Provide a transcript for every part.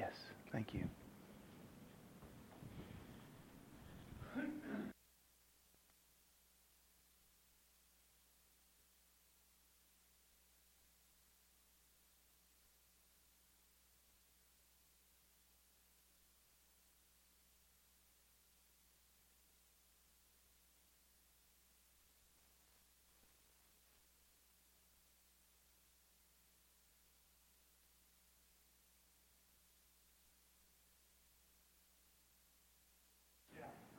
Yes, thank you.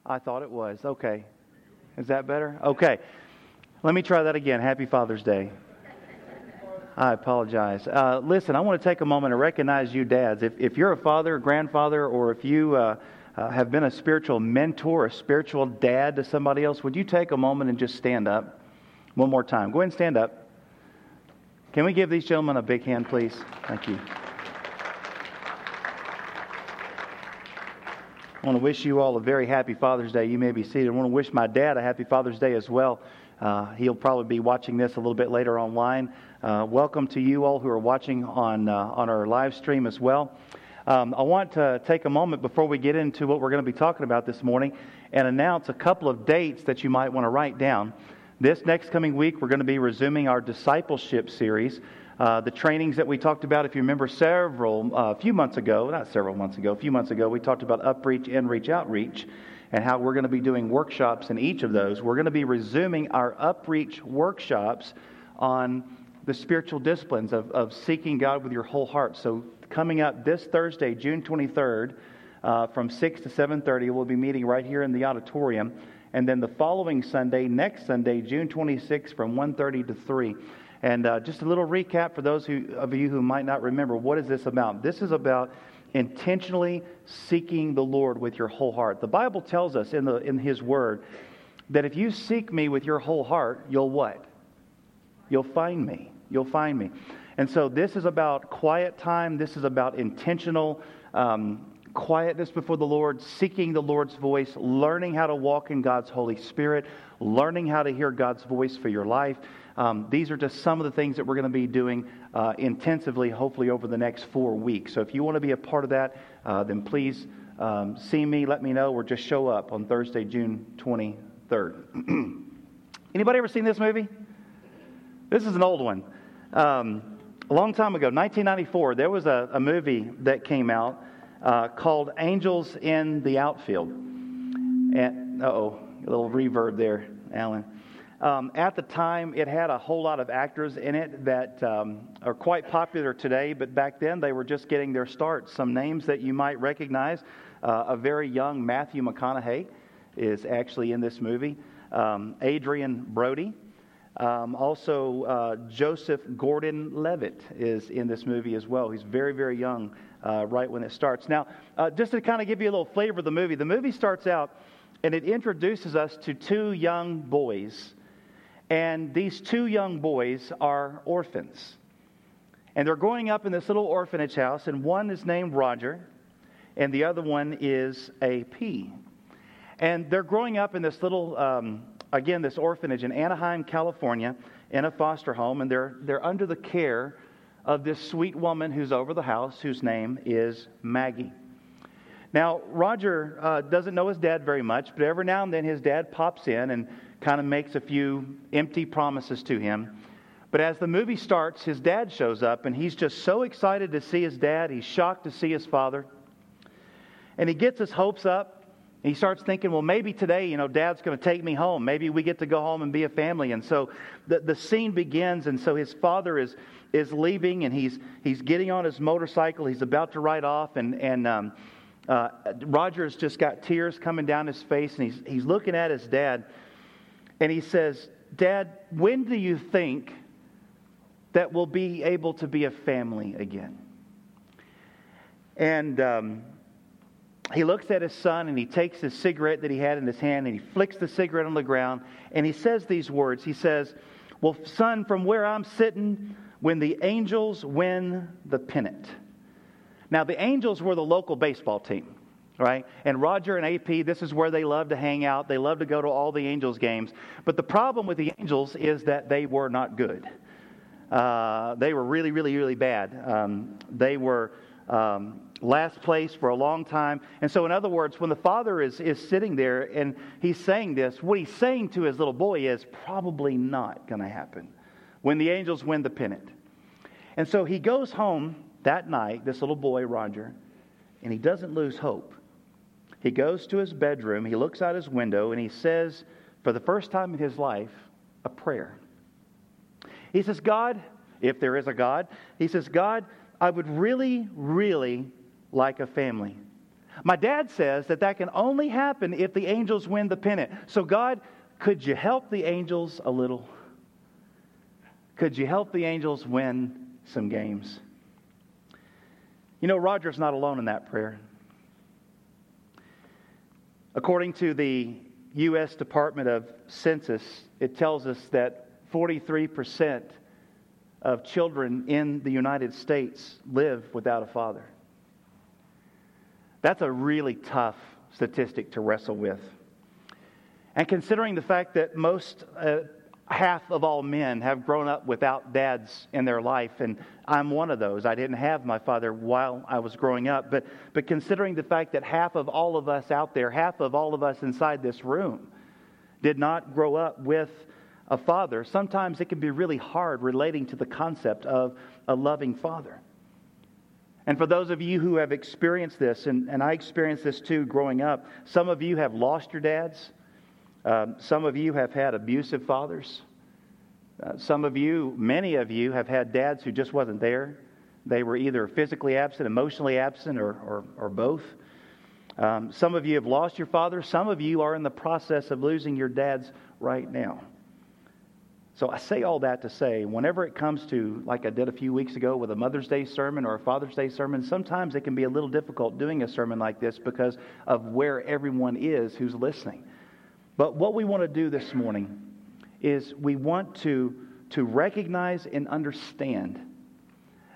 I thought it was. Okay. Is that better? Okay. Let me try that again. Happy Father's Day. I apologize. Uh, listen, I want to take a moment to recognize you, dads. If, if you're a father, grandfather, or if you uh, uh, have been a spiritual mentor, a spiritual dad to somebody else, would you take a moment and just stand up? One more time. Go ahead and stand up. Can we give these gentlemen a big hand, please? Thank you. I want to wish you all a very happy Father's Day. You may be seated. I want to wish my dad a happy Father's Day as well. Uh, he'll probably be watching this a little bit later online. Uh, welcome to you all who are watching on, uh, on our live stream as well. Um, I want to take a moment before we get into what we're going to be talking about this morning and announce a couple of dates that you might want to write down. This next coming week, we're going to be resuming our discipleship series. Uh, the trainings that we talked about, if you remember several, uh, a few months ago, not several months ago, a few months ago, we talked about upreach, inreach, outreach, and how we're going to be doing workshops in each of those. We're going to be resuming our upreach workshops on the spiritual disciplines of, of seeking God with your whole heart. So coming up this Thursday, June 23rd, uh, from 6 to 7.30, we'll be meeting right here in the auditorium. And then the following Sunday, next Sunday, June 26th, from 1.30 to 3. And uh, just a little recap for those who, of you who might not remember what is this about? This is about intentionally seeking the Lord with your whole heart. The Bible tells us in, the, in His Word that if you seek me with your whole heart, you'll what? You'll find me. You'll find me. And so this is about quiet time. This is about intentional um, quietness before the Lord, seeking the Lord's voice, learning how to walk in God's Holy Spirit, learning how to hear God's voice for your life. Um, these are just some of the things that we're going to be doing uh, intensively, hopefully, over the next four weeks. So if you want to be a part of that, uh, then please um, see me, let me know, or just show up on Thursday, June 23rd. Anybody ever seen this movie? This is an old one. Um, a long time ago, 1994, there was a, a movie that came out uh, called Angels in the Outfield. And, oh, a little reverb there, Alan. Um, at the time, it had a whole lot of actors in it that um, are quite popular today, but back then they were just getting their start. Some names that you might recognize uh, a very young Matthew McConaughey is actually in this movie, um, Adrien Brody. Um, also, uh, Joseph Gordon Levitt is in this movie as well. He's very, very young uh, right when it starts. Now, uh, just to kind of give you a little flavor of the movie, the movie starts out and it introduces us to two young boys and these two young boys are orphans. And they're growing up in this little orphanage house, and one is named Roger, and the other one is AP. And they're growing up in this little, um, again, this orphanage in Anaheim, California, in a foster home, and they're, they're under the care of this sweet woman who's over the house, whose name is Maggie. Now, Roger uh, doesn't know his dad very much, but every now and then his dad pops in and kind of makes a few empty promises to him. But as the movie starts, his dad shows up, and he's just so excited to see his dad. He's shocked to see his father. And he gets his hopes up. He starts thinking, well, maybe today, you know, dad's going to take me home. Maybe we get to go home and be a family. And so the, the scene begins, and so his father is, is leaving, and he's, he's getting on his motorcycle. He's about to ride off, and, and um, uh, Roger's just got tears coming down his face, and he's, he's looking at his dad and he says, Dad, when do you think that we'll be able to be a family again? And um, he looks at his son and he takes his cigarette that he had in his hand and he flicks the cigarette on the ground and he says these words. He says, Well, son, from where I'm sitting, when the angels win the pennant. Now, the angels were the local baseball team right? And Roger and J.P., this is where they love to hang out. They love to go to all the Angels games. But the problem with the Angels is that they were not good. Uh, they were really, really, really bad. Um, they were um, last place for a long time. And so, in other words, when the father is, is sitting there and he's saying this, what he's saying to his little boy is probably not going to happen when the angels win the pennant. And so he goes home that night, this little boy, Roger, and he doesn't lose hope. He goes to his bedroom, he looks out his window, and he says, for the first time in his life, a prayer. He says, God, if there is a God, he says, God, I would really, really like a family. My dad says that that can only happen if the angels win the pennant. So, God, could you help the angels a little? Could you help the angels win some games? You know, Roger's not alone in that prayer. According to the U.S. Department of Census, it tells us that 43% of children in the United States live without a father. That's a really tough statistic to wrestle with. And considering the fact that most, uh, half of all men have grown up without dads in their life, and I'm one of those. I didn't have my father while I was growing up. But, but considering the fact that half of all of us out there, half of all of us inside this room, did not grow up with a father, sometimes it can be really hard relating to the concept of a loving father. And for those of you who have experienced this, and, and I experienced this too growing up, some of you have lost your dads. Um, some of you have had abusive fathers. Uh, some of you, many of you, have had dads who just wasn't there. They were either physically absent, emotionally absent, or, or, or both. Um, some of you have lost your father. Some of you are in the process of losing your dads right now. So I say all that to say, whenever it comes to, like I did a few weeks ago with a Mother's Day sermon or a Father's Day sermon, sometimes it can be a little difficult doing a sermon like this because of where everyone is who's listening. But what we want to do this morning is we want to, to recognize and understand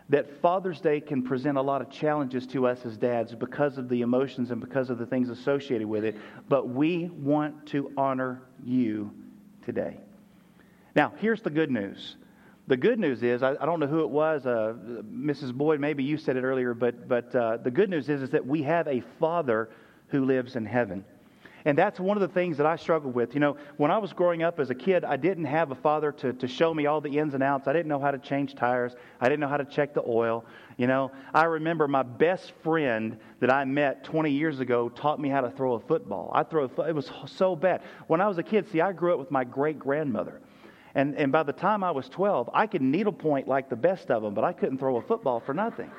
that Father's Day can present a lot of challenges to us as dads because of the emotions and because of the things associated with it. But we want to honor you today. Now, here's the good news. The good news is, I, I don't know who it was, uh, Mrs. Boyd, maybe you said it earlier, but, but uh, the good news is, is that we have a Father who lives in heaven. And that's one of the things that I struggle with. You know, when I was growing up as a kid, I didn't have a father to, to show me all the ins and outs. I didn't know how to change tires. I didn't know how to check the oil. You know, I remember my best friend that I met 20 years ago taught me how to throw a football. I throw it was so bad. When I was a kid, see, I grew up with my great grandmother. And, and by the time I was 12, I could needlepoint like the best of them, but I couldn't throw a football for nothing.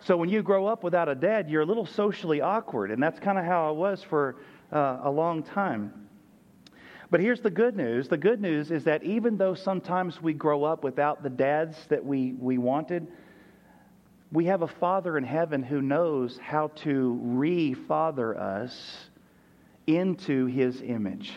So when you grow up without a dad, you're a little socially awkward. And that's kind of how I was for uh, a long time. But here's the good news the good news is that even though sometimes we grow up without the dads that we, we wanted, we have a Father in heaven who knows how to re father us into his image.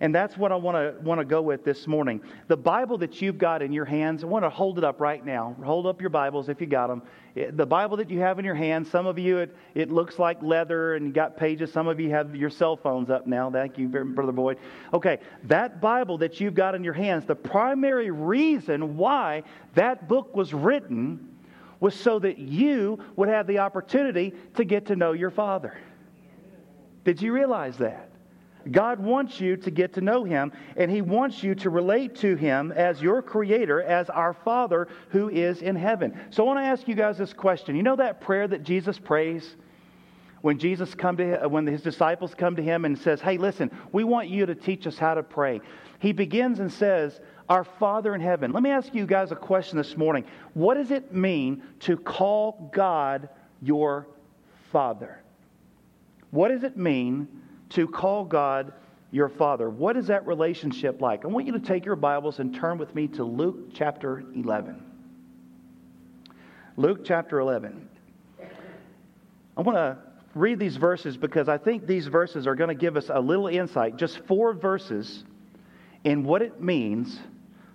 And that's what I want to want to go with this morning. The Bible that you've got in your hands, I want to hold it up right now. Hold up your Bibles if you got them. Eh, the Bible that you have in your hands, some of you it, it looks like leather and you got pages. Some of you have your cell phones up now. Thank you, Brother Boyd. Okay, that Bible that you've got in your hands, the primary reason why that book was written was so that you would have the opportunity to get to know your Father. Did you realize that? God wants you to get to know Him, and He wants you to relate to Him as your Creator, as our Father who is in heaven. So I want to ask you guys this question. You know that prayer that Jesus prays? When Jesus come to uh, when his disciples come to him and says, "Hey, listen, we want you to teach us how to pray." He begins and says, "Our Father in heaven." Let me ask you guys a question this morning. What does it mean to call God your Father? What does it mean to call God your Father. What is that relationship like? I want you to take your Bibles and turn with me to Luke chapter 11. Luke chapter 11. I want to read these verses because I think these verses are going to give us a little insight, just four verses, in what it means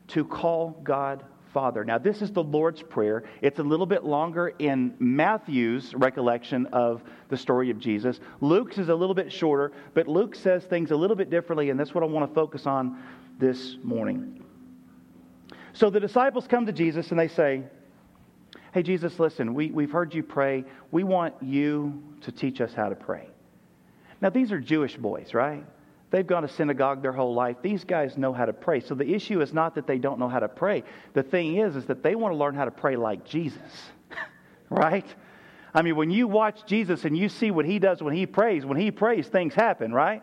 to call God Father. Now, this is the Lord's Prayer. It's a little bit longer in Matthew's recollection of the story of Jesus. Luke's is a little bit shorter, but Luke says things a little bit differently, and that's what I want to focus on this morning. So the disciples come to Jesus and they say, Hey, Jesus, listen, we, we've heard you pray. We want you to teach us how to pray. Now, these are Jewish boys, right? They've gone to synagogue their whole life. These guys know how to pray. So the issue is not that they don't know how to pray. The thing is, is that they want to learn how to pray like Jesus, right? I mean, when you watch Jesus and you see what he does when he prays, when he prays, things happen, right?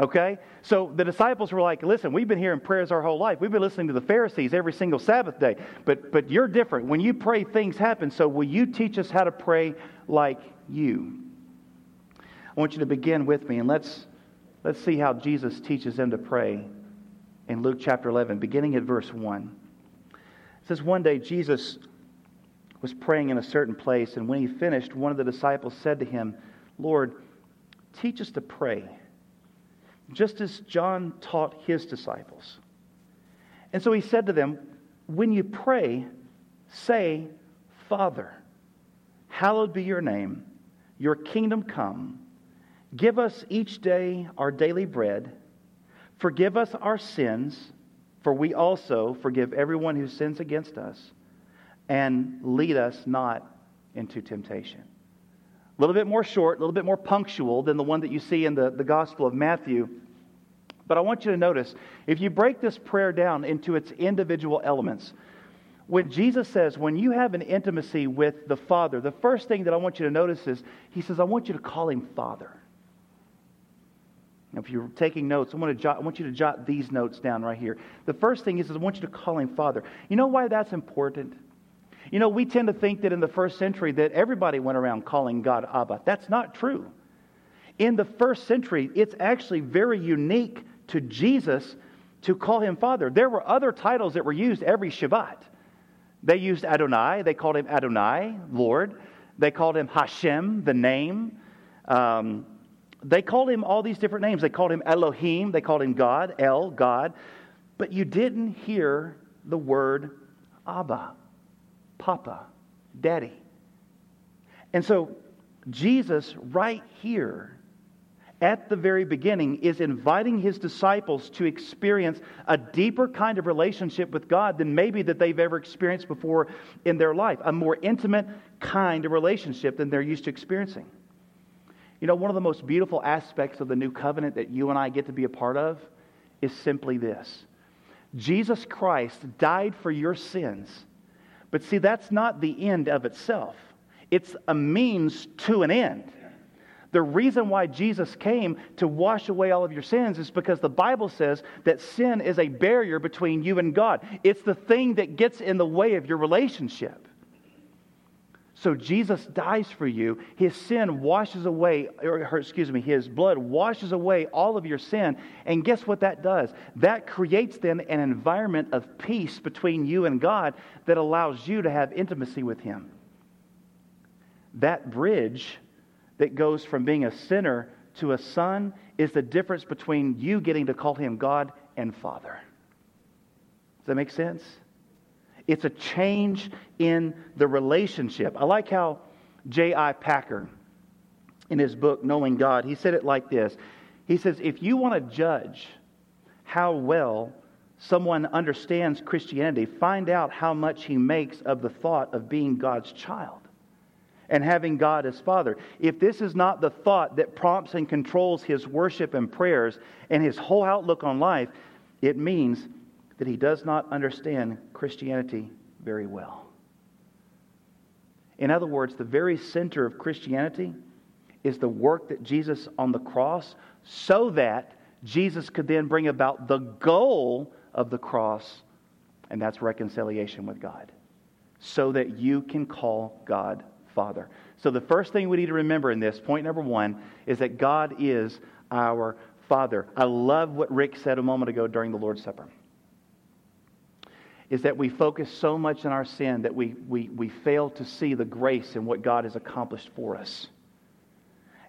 Okay? So the disciples were like, listen, we've been hearing prayers our whole life. We've been listening to the Pharisees every single Sabbath day. But, but you're different. When you pray, things happen. So will you teach us how to pray like you? I want you to begin with me and let's, let's see how Jesus teaches them to pray in Luke chapter 11, beginning at verse 1. It says, One day Jesus was praying in a certain place, and when he finished, one of the disciples said to him, Lord, teach us to pray just as John taught his disciples. And so he said to them, When you pray, say, Father, hallowed be your name, your kingdom come. Give us each day our daily bread. Forgive us our sins, for we also forgive everyone who sins against us. And lead us not into temptation. A little bit more short, a little bit more punctual than the one that you see in the, the Gospel of Matthew. But I want you to notice if you break this prayer down into its individual elements, when Jesus says, when you have an intimacy with the Father, the first thing that I want you to notice is he says, I want you to call him Father. If you're taking notes, I want, to jot, I want you to jot these notes down right here. The first thing is, is I want you to call him Father. You know why that's important? You know, we tend to think that in the first century that everybody went around calling God Abba. That's not true. In the first century, it's actually very unique to Jesus to call him Father. There were other titles that were used every Shabbat. They used Adonai, they called him Adonai, Lord. They called him Hashem, the name. Um, they called him all these different names. They called him Elohim, they called him God, El, God. But you didn't hear the word Abba, Papa, Daddy. And so Jesus, right here, at the very beginning is inviting his disciples to experience a deeper kind of relationship with God than maybe that they've ever experienced before in their life, a more intimate kind of relationship than they're used to experiencing. You know, one of the most beautiful aspects of the new covenant that you and I get to be a part of is simply this Jesus Christ died for your sins. But see, that's not the end of itself, it's a means to an end. The reason why Jesus came to wash away all of your sins is because the Bible says that sin is a barrier between you and God. It's the thing that gets in the way of your relationship. So Jesus dies for you. His sin washes away, or excuse me, his blood washes away all of your sin. And guess what that does? That creates then an environment of peace between you and God that allows you to have intimacy with him. That bridge that goes from being a sinner to a son is the difference between you getting to call him God and Father. Does that make sense? It's a change in the relationship. I like how J.I. Packer, in his book, Knowing God, he said it like this He says, If you want to judge how well someone understands Christianity, find out how much he makes of the thought of being God's child and having God as Father. If this is not the thought that prompts and controls his worship and prayers and his whole outlook on life, it means that he does not understand Christianity very well. In other words, the very center of Christianity is the work that Jesus on the cross, so that Jesus could then bring about the goal of the cross, and that's reconciliation with God, so that you can call God Father. So, the first thing we need to remember in this, point number one, is that God is our Father. I love what Rick said a moment ago during the Lord's Supper. Is that we focus so much on our sin that we, we, we fail to see the grace and what God has accomplished for us.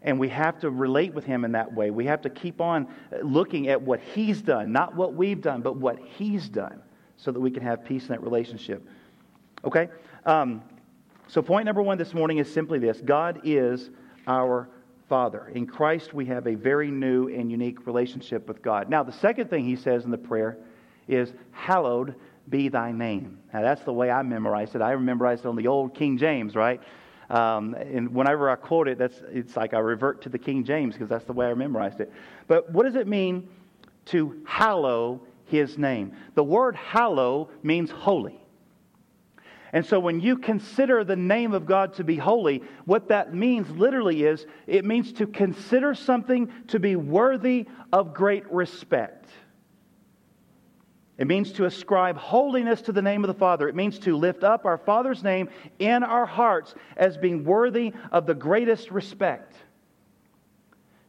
And we have to relate with Him in that way. We have to keep on looking at what He's done, not what we've done, but what He's done, so that we can have peace in that relationship. Okay? Um, so, point number one this morning is simply this God is our Father. In Christ, we have a very new and unique relationship with God. Now, the second thing he says in the prayer is, Hallowed be thy name. Now, that's the way I memorized it. I memorized it on the old King James, right? Um, and whenever I quote it, that's, it's like I revert to the King James because that's the way I memorized it. But what does it mean to hallow his name? The word hallow means holy. And so when you consider the name of God to be holy, what that means literally is it means to consider something to be worthy of great respect. It means to ascribe holiness to the name of the Father. It means to lift up our Father's name in our hearts as being worthy of the greatest respect.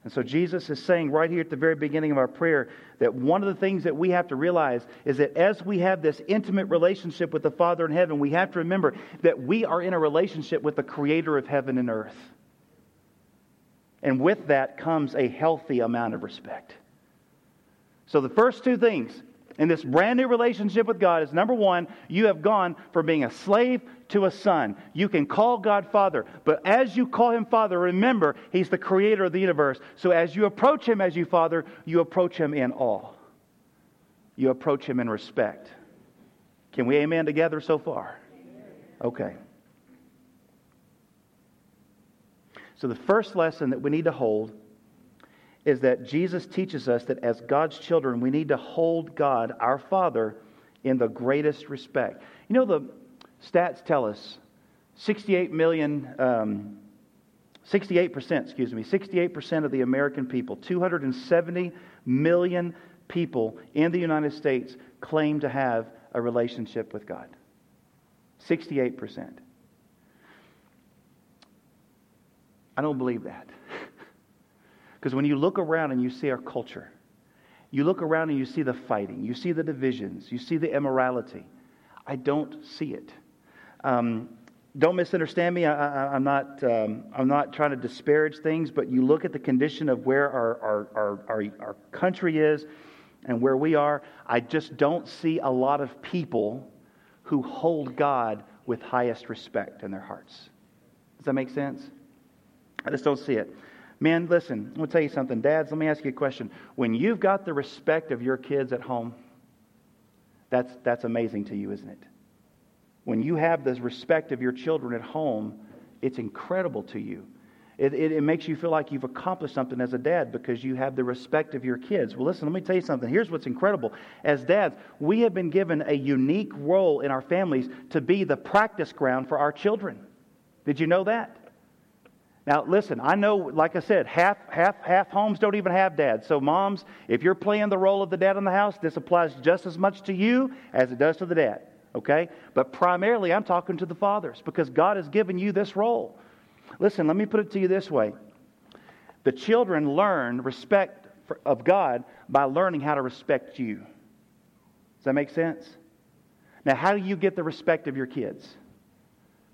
And so Jesus is saying right here at the very beginning of our prayer that one of the things that we have to realize is that as we have this intimate relationship with the Father in heaven, we have to remember that we are in a relationship with the Creator of heaven and earth. And with that comes a healthy amount of respect. So the first two things in this brand new relationship with God is number one, you have gone from being a slave to a son. You can call God Father, but as you call him Father, remember, he's the creator of the universe. So as you approach him as you Father, you approach him in awe. You approach him in respect. Can we amen together so far? Okay. So the first lesson that we need to hold is that Jesus teaches us that as God's children, we need to hold God, our Father, in the greatest respect. You know, the stats tell us 68 million, um, 68%, excuse me, 68% of the American people, 270 million people in the United States claim to have a relationship with God. 68%. I don't believe that. Because when you look around and you see our culture, you look around and you see the fighting, you see the divisions, you see the immorality. I don't see it. Um, don't misunderstand me. I, am not, um, I'm not trying to disparage things, but you look at the condition of where our, our, our, our, our country is and where we are. I just don't see a lot of people who hold God with highest respect in their hearts. Does that make sense? I just don't see it. Men, listen, I'm going to tell you something. Dads, let me ask you a question. When you've got the respect of your kids at home, that's, that's amazing to you, isn't it? When you have the respect of your children at home, it's incredible to you. It, it, it, makes you feel like you've accomplished something as a dad because you have the respect of your kids. Well, listen, let me tell you something. Here's what's incredible. As dads, we have been given a unique role in our families to be the practice ground for our children. Did you know that? Now, listen, I know, like I said, half, half, half homes don't even have dads. So, moms, if you're playing the role of the dad in the house, this applies just as much to you as it does to the dad. Okay? But primarily, I'm talking to the fathers because God has given you this role. Listen, let me put it to you this way the children learn respect of God by learning how to respect you. Does that make sense? Now, how do you get the respect of your kids?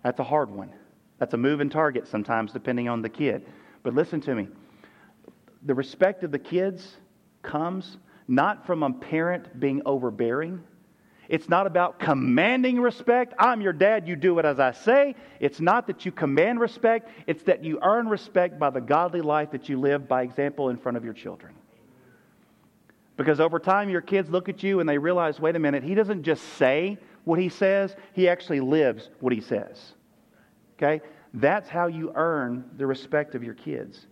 That's a hard one. That's a moving target sometimes, depending on the kid. But listen to me the respect of the kids comes not from a parent being overbearing. It's not about commanding respect. I'm your dad, you do it as I say. It's not that you command respect, it's that you earn respect by the godly life that you live by example in front of your children. Because over time, your kids look at you and they realize wait a minute, he doesn't just say what he says, he actually lives what he says. Okay? That's how you earn the respect of your kids.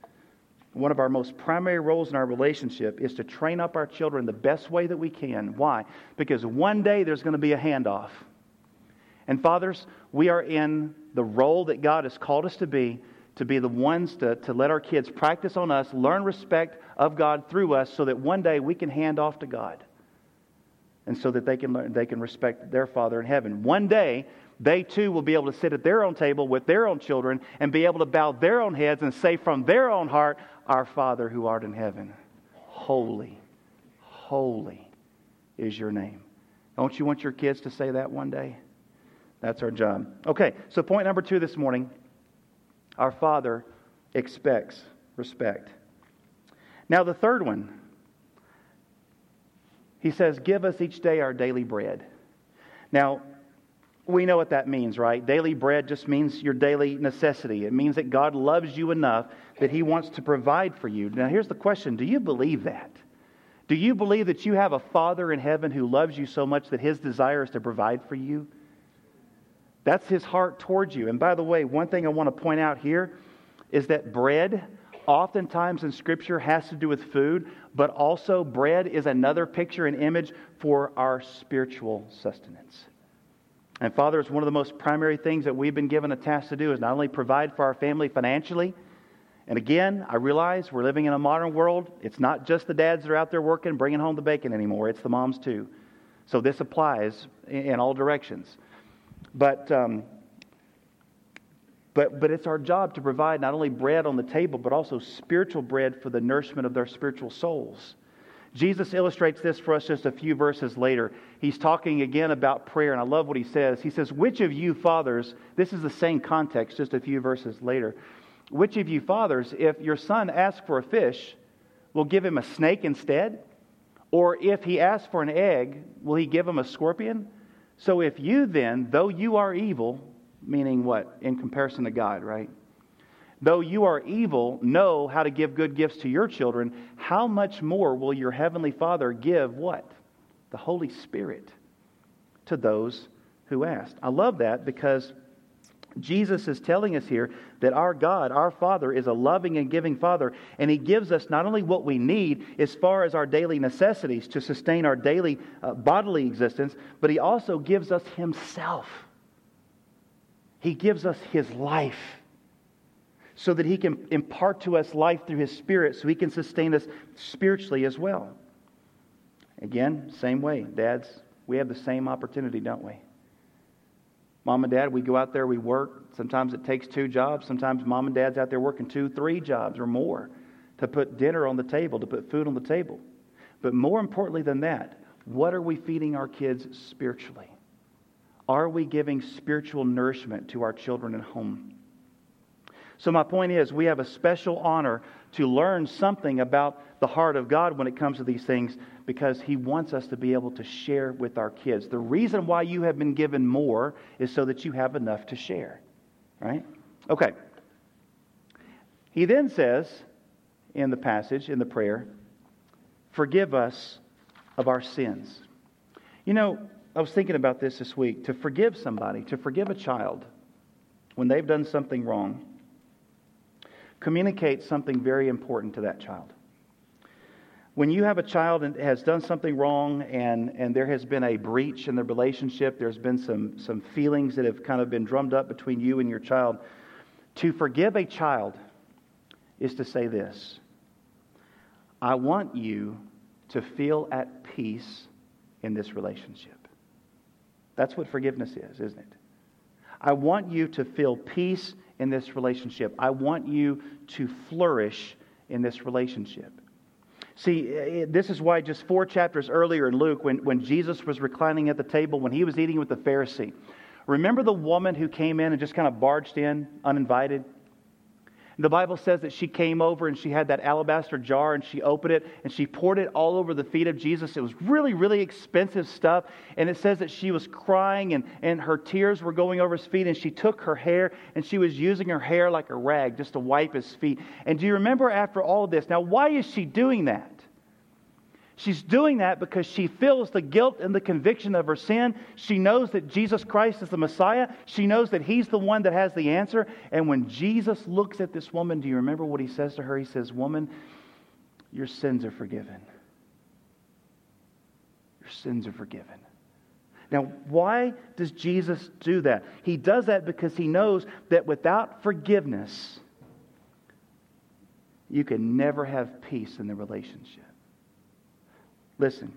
One of our most primary roles in our relationship is to train up our children the best way that we can. Why? Because one day there's going to be a handoff. And fathers, we are in the role that God has called us to be, to be the ones to, to let our kids practice on us, learn respect of God through us, so that one day we can hand off to God. And so that they can, learn, they can respect their Father in heaven. One day, they too will be able to sit at their own table with their own children and be able to bow their own heads and say from their own heart, Our Father who art in heaven, holy, holy is your name. Don't you want your kids to say that one day? That's our job. Okay, so point number two this morning our Father expects respect. Now, the third one, he says, Give us each day our daily bread. Now, we know what that means, right? Daily bread just means your daily necessity. It means that God loves you enough that He wants to provide for you. Now, here's the question Do you believe that? Do you believe that you have a Father in heaven who loves you so much that his desire is to provide for you? That's his heart towards you. And by the way, one thing I want to point out here is that bread, oftentimes in Scripture, has to do with food, but also bread is another picture and image for our spiritual sustenance. And Father, it's one of the most primary things that we've been given a task to do is not only provide for our family financially, and again, I realize we're living in a modern world. It's not just the dads that are out there working, bringing home the bacon anymore, it's the moms too. So this applies in all directions. But, um, but, but it's our job to provide not only bread on the table, but also spiritual bread for the nourishment of their spiritual souls. Jesus illustrates this for us just a few verses later. He's talking again about prayer, and I love what he says. He says, Which of you fathers, this is the same context just a few verses later, which of you fathers, if your son asks for a fish, will give him a snake instead? Or if he asks for an egg, will he give him a scorpion? So if you then, though you are evil, meaning what? In comparison to God, right? Though you are evil, know how to give good gifts to your children, how much more will your heavenly Father give what? The Holy Spirit to those who ask. I love that because Jesus is telling us here that our God, our Father, is a loving and giving Father, and He gives us not only what we need as far as our daily necessities to sustain our daily uh, bodily existence, but He also gives us Himself. He gives us His life so that He can impart to us life through His Spirit so He can sustain us spiritually as well. Again, same way. Dads, we have the same opportunity, don't we? Mom and dad, we go out there, we work. Sometimes it takes two jobs. Sometimes mom and dad's out there working two, three jobs or more to put dinner on the table, to put food on the table. But more importantly than that, what are we feeding our kids spiritually? Are we giving spiritual nourishment to our children at home? So, my point is, we have a special honor to learn something about the heart of God when it comes to these things because He wants us to be able to share with our kids. The reason why you have been given more is so that you have enough to share. Right? Okay. He then says in the passage, in the prayer, forgive us of our sins. You know, I was thinking about this this week. To forgive somebody, to forgive a child when they've done something wrong, communicates something very important to that child when you have a child that has done something wrong and, and there has been a breach in the relationship, there's been some, some feelings that have kind of been drummed up between you and your child, to forgive a child is to say this I want you to feel at peace in this relationship. That's what forgiveness is, isn't it? I want you to feel peace in this relationship. I want you to flourish in this relationship. See, eh, this is why just four chapters earlier in Luke, when, when Jesus was reclining at the table, when he was eating with the Pharisee, remember the woman who came in and just kind of barged in uninvited? The Bible says that she came over and she had that alabaster jar and she opened it and she poured it all over the feet of Jesus. It was really, really expensive stuff. And it says that she was crying and, and her tears were going over his feet. And she took her hair and she was using her hair like a rag just to wipe his feet. And do you remember after all of this? Now, why is she doing that? She's doing that because she feels the guilt and the conviction of her sin. She knows that Jesus Christ is the Messiah. She knows that He's the one that has the answer. And when Jesus looks at this woman, do you remember what He says to her? He says, Woman, your sins are forgiven. Your sins are forgiven. Now, why does Jesus do that? He does that because He knows that without forgiveness, you can never have peace in the relationship. Listen,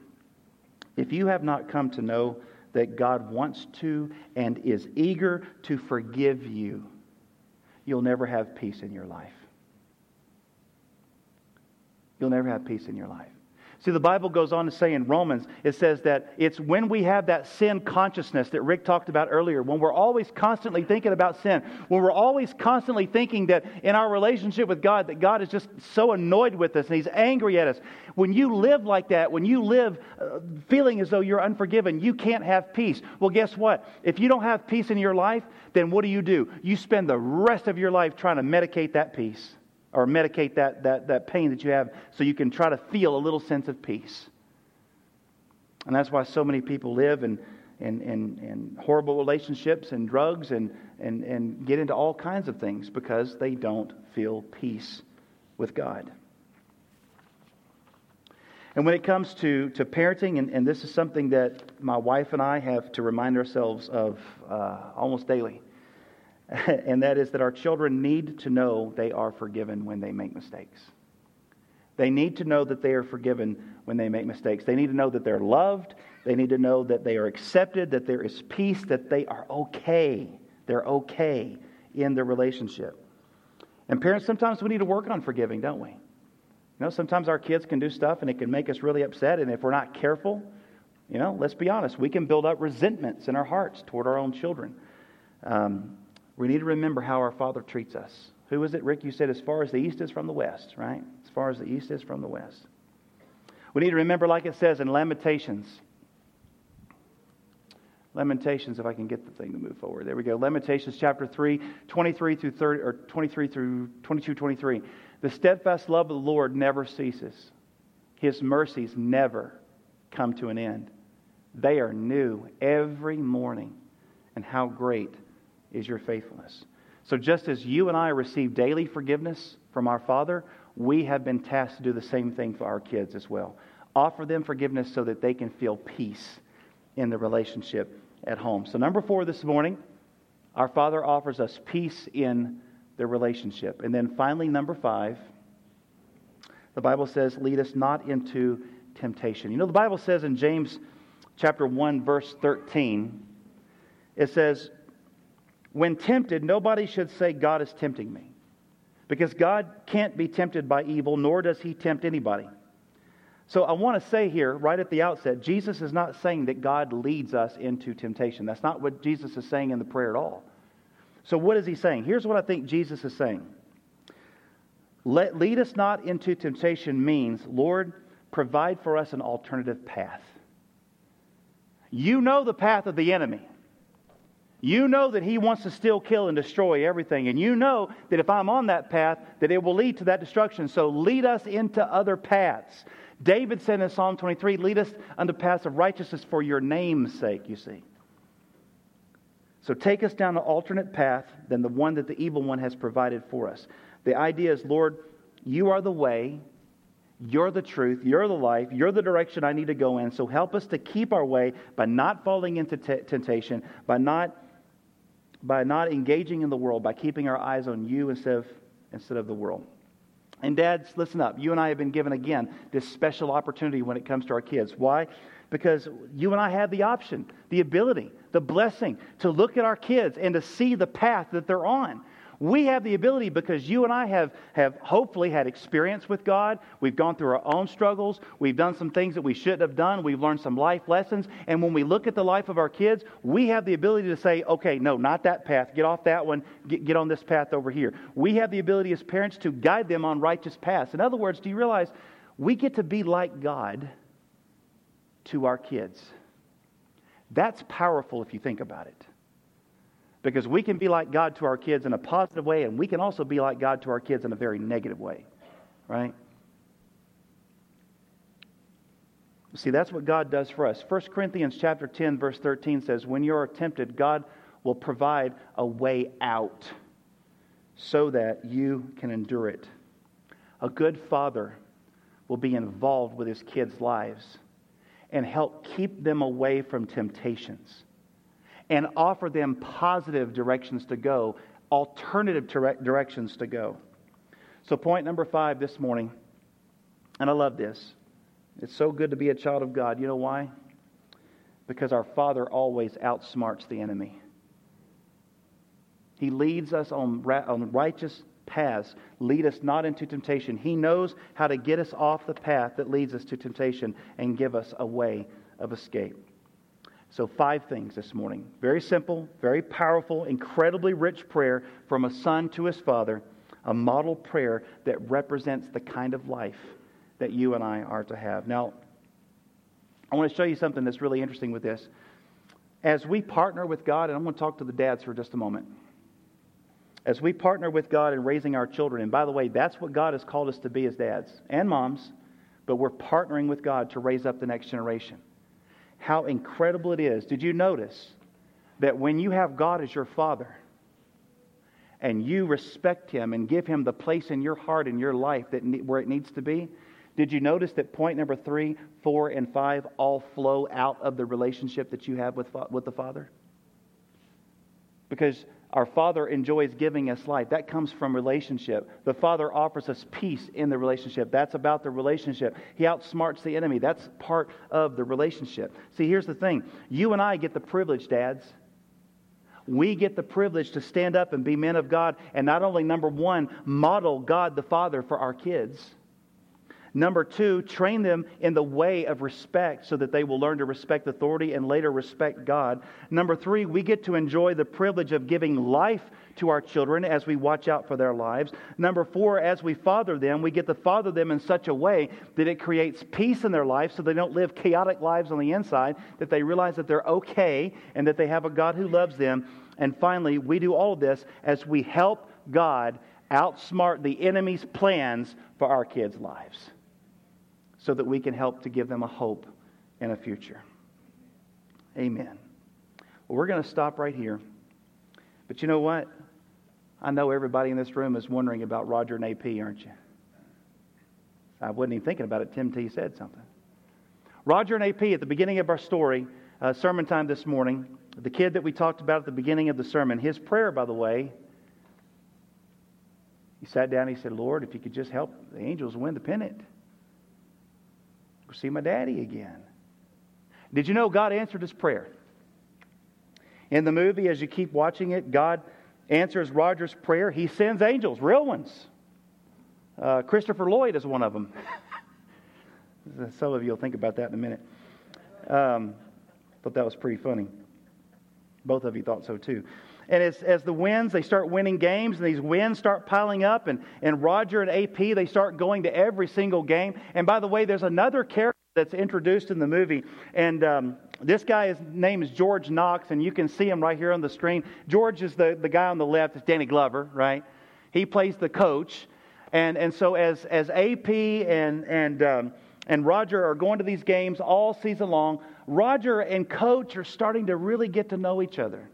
if you have not come to know that God wants to and is eager to forgive you, you'll never have peace in your life. You'll never have peace in your life. See, the Bible goes on to say in Romans, it says that it's when we have that sin consciousness that Rick talked about earlier, when we're always constantly thinking about sin, when we're always constantly thinking that in our relationship with God, that God is just so annoyed with us and He's angry at us. When you live like that, when you live uh, feeling as though you're unforgiven, you can't have peace. Well, guess what? If you don't have peace in your life, then what do you do? You spend the rest of your life trying to medicate that peace. Or medicate that, that, that pain that you have so you can try to feel a little sense of peace. And that's why so many people live in, in, in, in horrible relationships and drugs and, and, and get into all kinds of things because they don't feel peace with God. And when it comes to, to parenting, and, and this is something that my wife and I have to remind ourselves of uh, almost daily, and that is that our children need to know they are forgiven when they make mistakes. They need to know that they are forgiven when they make mistakes. They need to know that they're loved. They need to know that they are accepted, that there is peace, that they are okay. They're okay in the relationship. And parents, sometimes we need to work on forgiving, don't we? You know, sometimes our kids can do stuff and it can make us really upset. And if we're not careful, you know, let's be honest, we can build up resentments in our hearts toward our own children. Um, we need to remember how our Father treats us. Who is it, Rick? You said as far as the east is from the west, right? As far as the east is from the west. We need to remember, like it says in Lamentations. Lamentations, if I can get the thing to move forward. There we go. Lamentations chapter 3, 23 through 30, or 23 through 22, 23. The steadfast love of the Lord never ceases, His mercies never come to an end. They are new every morning. And how great is your faithfulness. So, just as you and I receive daily forgiveness from our Father, we have been tasked to do the same thing for our kids as well. Offer them forgiveness so that they can feel peace in the relationship at home. So, number four this morning, our Father offers us peace in the relationship. And then finally, number five, the Bible says, lead us not into temptation. You know, the Bible says in James chapter 1, verse 13, it says, when tempted, nobody should say, God is tempting me. Because God can't be tempted by evil, nor does he tempt anybody. So I want to say here, right at the outset, Jesus is not saying that God leads us into temptation. That's not what Jesus is saying in the prayer at all. So, what is he saying? Here's what I think Jesus is saying Let, Lead us not into temptation means, Lord, provide for us an alternative path. You know the path of the enemy. You know that he wants to still kill, and destroy everything. And you know that if I'm on that path, that it will lead to that destruction. So lead us into other paths. David said in Psalm 23, lead us unto paths of righteousness for your name's sake, you see. So take us down an alternate path than the one that the evil one has provided for us. The idea is, Lord, you are the way, you're the truth, you're the life, you're the direction I need to go in. So help us to keep our way by not falling into t- temptation, by not by not engaging in the world, by keeping our eyes on you instead of instead of the world. And dads, listen up. You and I have been given again this special opportunity when it comes to our kids. Why? Because you and I have the option, the ability the blessing to look at our kids and to see the path that they're on. We have the ability because you and I have, have hopefully had experience with God. We've gone through our own struggles. We've done some things that we shouldn't have done. We've learned some life lessons. And when we look at the life of our kids, we have the ability to say, okay, no, not that path. Get off that one. Get, get on this path over here. We have the ability as parents to guide them on righteous paths. In other words, do you realize we get to be like God to our kids? That's powerful if you think about it. Because we can be like God to our kids in a positive way, and we can also be like God to our kids in a very negative way, right? See, that's what God does for us. 1 Corinthians chapter 10, verse 13 says, When you are tempted, God will provide a way out so that you can endure it. A good father will be involved with his kids' lives and help keep them away from temptations and offer them positive directions to go, alternative directions to go. So, point number five this morning, and I love this. It's so good to be a child of God. You know why? Because our Father always outsmarts the enemy. He leads us on, on righteous paths lead us not into temptation. He knows how to get us off the path that leads us to temptation and give us a way of escape. So, five things this morning. Very simple, very powerful, incredibly rich prayer from a son to his father, a model prayer that represents the kind of life that you and I are to have. Now, I want to show you something that's really interesting with this. As we partner with God, and I'm going to talk to the dads for just a moment. as we partner with God in raising our children, and by the way, that's what God has called us to be as dads and moms, but we're partnering with God to raise up the next generation. How incredible it is. Did you notice that when you have God as your father and you respect him and give him the place in your heart and your life that, where it needs to be, did you notice that point number three, four, and five all flow out of the relationship that you have with, with the Father? Because our Father enjoys giving us life. That comes from relationship. The Father offers us peace in the relationship. That's about the relationship. He outsmarts the enemy. That's part of the relationship. See, here's the thing you and I get the privilege, dads. We get the privilege to stand up and be men of God and not only, number one, model God the Father for our kids Number two, train them in the way of respect so that they will learn to respect authority and later respect God. Number three, we get to enjoy the privilege of giving life to our children as we watch out for their lives. Number four, as we father them, we get to father them in such a way that it creates peace in their life so they don't live chaotic lives on the inside, that they realize that they're okay and that they have a God who loves them. And finally, we do all of this as we help God outsmart the enemy's plans for our kids' lives so that we can help to give them a hope and a future. Amen. Well, we're going to stop right here. But you know what? I know everybody in this room is wondering about Roger and JP, aren't you? I wasn't even thinking about it, Tim T said something. Roger and JP, at the beginning of our story, uh, sermon time this morning, the kid that we talked about at the beginning of the sermon, his prayer, by the way, he sat down and he said, Lord, if you could just help the angels win the pennant see my daddy again. Did you know God answered his prayer? In the movie, as you keep watching it, God answers Roger's prayer. He sends angels, real ones. Uh, Christopher Lloyd is one of them. Some of you will think about that in a minute. Um, thought that was pretty funny. Both of you thought so too. And as, as the wins, they start winning games, and these wins start piling up. And, and Roger and JP, they start going to every single game. And by the way, there's another character that's introduced in the movie. And um, this guy's name is George Knox, and you can see him right here on the screen. George is the, the guy on the left, it's Danny Glover, right? He plays the coach. And, and so as, as JP and, and, um, and Roger are going to these games all season long, Roger and coach are starting to really get to know each other.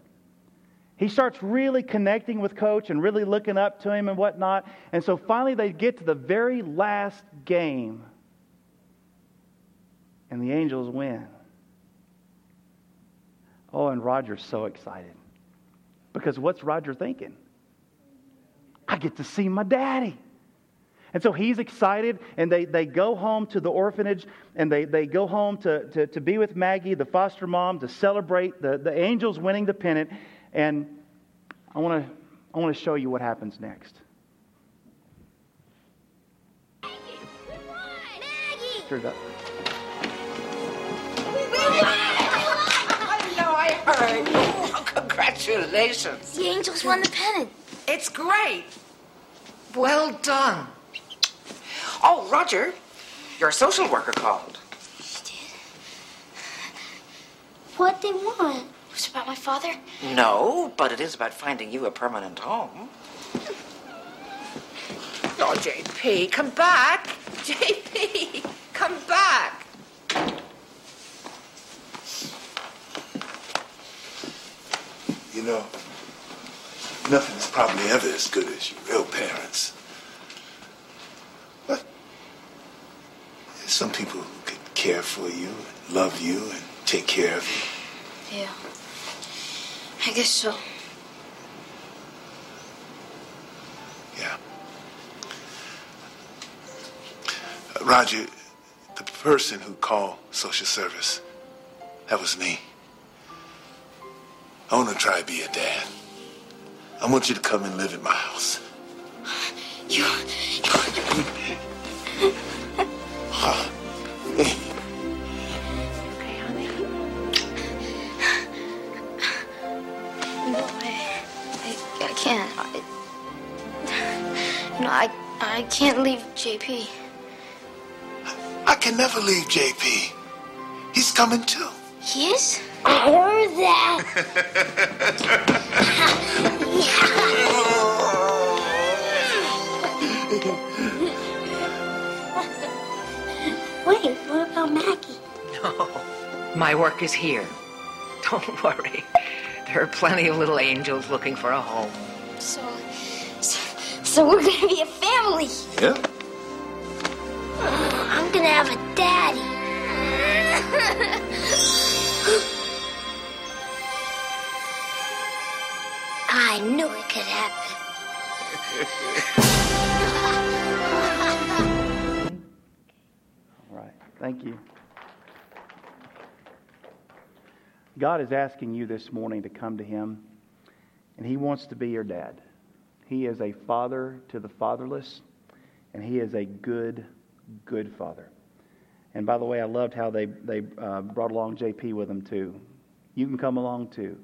He starts really connecting with Coach and really looking up to him and whatnot. And so finally they get to the very last game. And the Angels win. Oh, and Roger's so excited. Because what's Roger thinking? I get to see my daddy. And so he's excited, and they, they go home to the orphanage, and they, they go home to, to, to be with Maggie, the foster mom, to celebrate the, the angels winning the pennant. And I want to I want to show you what happens next. Maggie, Maggie. up. I know, I heard. Oh, congratulations. The Angels won the pennant. It's great. Well done. Oh, Roger, your social worker called. She did? What they want? Was about my father? No, but it is about finding you a permanent home. Oh, JP, come back. JP, come back. You know, nothing is probably ever as good as your real parents. But there's some people who could care for you, love you, and take care of you. Yeah. I guess so. Yeah. Roger, the person who called social service, that was me. I want to try to be a dad. I want you to come and live at my house. You. you... I, I can't leave JP. I can never leave JP. He's coming too. He is? I heard that. Wait, what about Maggie? No, my work is here. Don't worry. There are plenty of little angels looking for a home. So so we're gonna be a family. Yeah. I'm gonna have a daddy. I knew it could happen. All right. Thank you. God is asking you this morning to come to Him, and He wants to be your dad. He is a father to the fatherless, and He is a good, good father. And by the way, I loved how they, they uh, brought along JP with them too. You can come along too.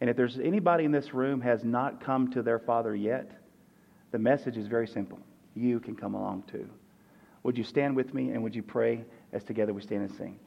And if there's anybody in this room has not come to their father yet, the message is very simple. You can come along too. Would you stand with me and would you pray as together we stand and sing?